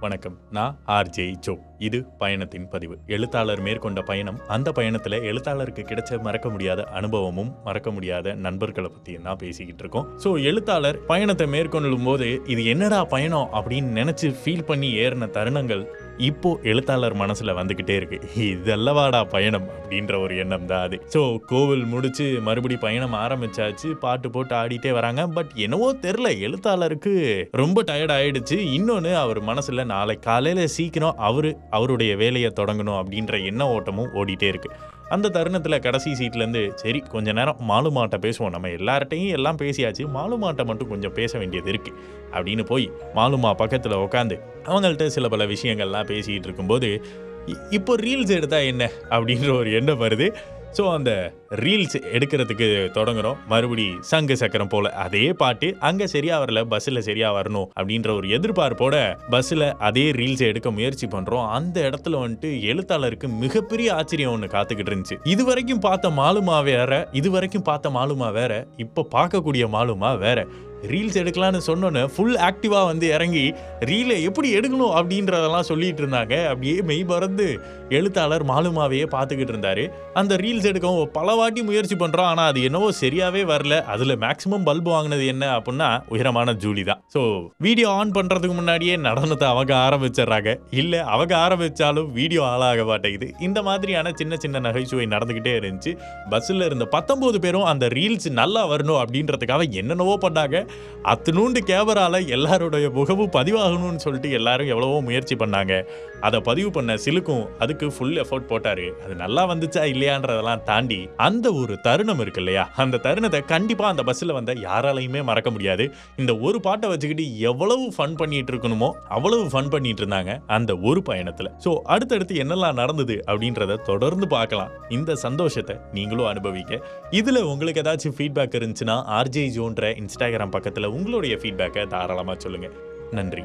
வணக்கம். நான் RJ Joe இது பயணத்தின் பதிவு. எழுத்தாளர் மேற்கொண்ட பயணம். அந்த பயணத்தில் எழுத்தாளருக்கு கிடைச்ச மறக்க முடியாத அனுபவமும் மறக்க முடியாத நண்பர்களை பற்றியும் தான் பேசிக்கிட்டு இருக்கோம். ஸோ எழுத்தாளர் பயணத்தை மேற்கொள்ளும் போது இது என்னடா பயணம் அப்படின்னு நினச்சி ஃபீல் பண்ணி ஏறின தருணங்கள் இப்போ எழுத்தாளர் மனசுல வந்துகிட்டே இருக்கு. இதல்லவாடா பயணம் அப்படின்ற ஒரு எண்ணம் தான் அது. ஸோ கோவில் முடிச்சு மறுபடி பயணம் ஆரம்பிச்சாச்சு. பாட்டு போட்டு ஆடிட்டே வராங்க. பட் என்னவோ தெரில எழுத்தாளருக்கு ரொம்ப டயர்ட் ஆயிடுச்சு. இன்னொன்று அவர் மனசுல நாளை காலையில சீக்கிரம் அவரு அவருடைய வேலையை தொடங்கணும் அப்படின்ற எண்ண ஓட்டமும் ஓடிட்டே இருக்கு. அந்த தருணத்தில் கடைசி சீட்லேருந்து சரி கொஞ்ச நேரம் மாலுமாட்டை பேசுவோம். நம்ம எல்லார்ட்டையும் எல்லாம் பேசியாச்சு. மாலுமாட்டை மட்டும் கொஞ்சம் பேச வேண்டியது இருக்குது அப்படின்னு போய் மாலுமா பக்கத்தில் உட்காந்து அவங்கள்ட்ட சில பல விஷயங்கள்லாம் பேசிக்கிட்டு இருக்கும்போது இ- இப்போ ரீல்ஸ் எடுத்தால் என்ன? அப்படின்ற ஒரு எண்ணம் வருது. ஸோ அந்த ரீல்ஸ் எடுக்கிறதுக்கு தொடங்குறோம். மறுபடி சங்கு சக்கரம் போல அதே பாட்டு அங்கே சரியா வரல பஸ்ஸில் சரியா வரணும் அப்படின்ற ஒரு எதிர்பார்ப்போட பஸ்ஸில் அதே ரீல்ஸ் எடுக்க முயற்சி பண்ணுறோம் அந்த இடத்துல வந்துட்டு எழுத்தாளருக்கு மிகப்பெரிய ஆச்சரியம் ஒன்று காத்துக்கிட்டு இருந்துச்சு. இது வரைக்கும் பார்த்த மாலுமா வேற இது வரைக்கும் பார்த்த மாலுமா வேற இப்போ பார்க்கக்கூடிய மாலுமா வேற. ரீல்ஸ் எடுக்கலாம்னு சொன்னோன்னே ஃபுல் ஆக்டிவாக வந்து இறங்கி ரீலை எப்படி எடுக்கணும்? அப்படின்றதெல்லாம் சொல்லிட்டு இருந்தாங்க. அப்படியே மெய் பறந்து எழுத்தாளர் மாலுமாவையே பார்த்துக்கிட்டு இருந்தாரு. அந்த ரீல்ஸ் எடுக்கவும் பல வாட்டி முயற்சி பண்ணுறோம் ஆனால் அது என்னவோ சரியாகவே வரல. அதில் மேக்ஸிமம் பல்பு வாங்கினது என்ன அப்படின்னா உயரமான ஜூலி தான். ஸோ வீடியோ ஆன் பண்ணுறதுக்கு முன்னாடியே நடனத்தை அவங்க ஆரம்பிச்சிடுறாங்க. இல்லை அவங்க ஆரம்பிச்சாலும் வீடியோ ஆளாக மாட்டேங்குது. இந்த மாதிரியான சின்ன சின்ன நகைச்சுவை நடந்துக்கிட்டே இருந்துச்சு. பஸ்ஸில் இருந்த பத்தொம்போது பேரும் அந்த ரீல்ஸ் நல்லா வரணும் அப்படின்றதுக்காக என்னென்னவோ பண்ணாங்க. அத்தினூண்டு கேமரால எல்லாருடைய முகமும் பதிவாகணும்னு சொல்லிட்டு எல்லாரும் எவ்வளவோ முயற்சி பண்ணாங்க. அதை பதிவு பண்ண சிலுக்கும் அதுக்கு ஃபுல் எஃபோர்ட் போட்டாரு. அது நல்லா வந்துச்சா இல்லையான்றதெல்லாம் தாண்டி அந்த ஒரு தருணம் இருக்கு இல்லையா? அந்த தருணத்தை கண்டிப்பா அந்த பஸ்ஸில் வந்த யாராலையுமே மறக்க முடியாது. இந்த ஒரு பாட்டை வச்சுக்கிட்டு எவ்வளவு ஃபன் பண்ணிட்டு இருக்கணுமோ அவ்வளவு ஃபன் பண்ணிட்டு இருந்தாங்க அந்த ஒரு பயணத்துல. ஸோ அடுத்தடுத்து என்னெல்லாம் நடந்தது அப்படின்றத தொடர்ந்து பார்க்கலாம். இந்த சந்தோஷத்தை நீங்களும் அனுபவிக்க இதுல உங்களுக்கு ஏதாச்சும் ஃபீட்பேக் இருந்துச்சுன்னா ஆர்ஜே ஜோன்ற இன்ஸ்டாகிராம் பக்கத்தில் உங்களுடைய ஃபீட்பேக்கை தாராளமா சொல்லுங்க. நன்றி.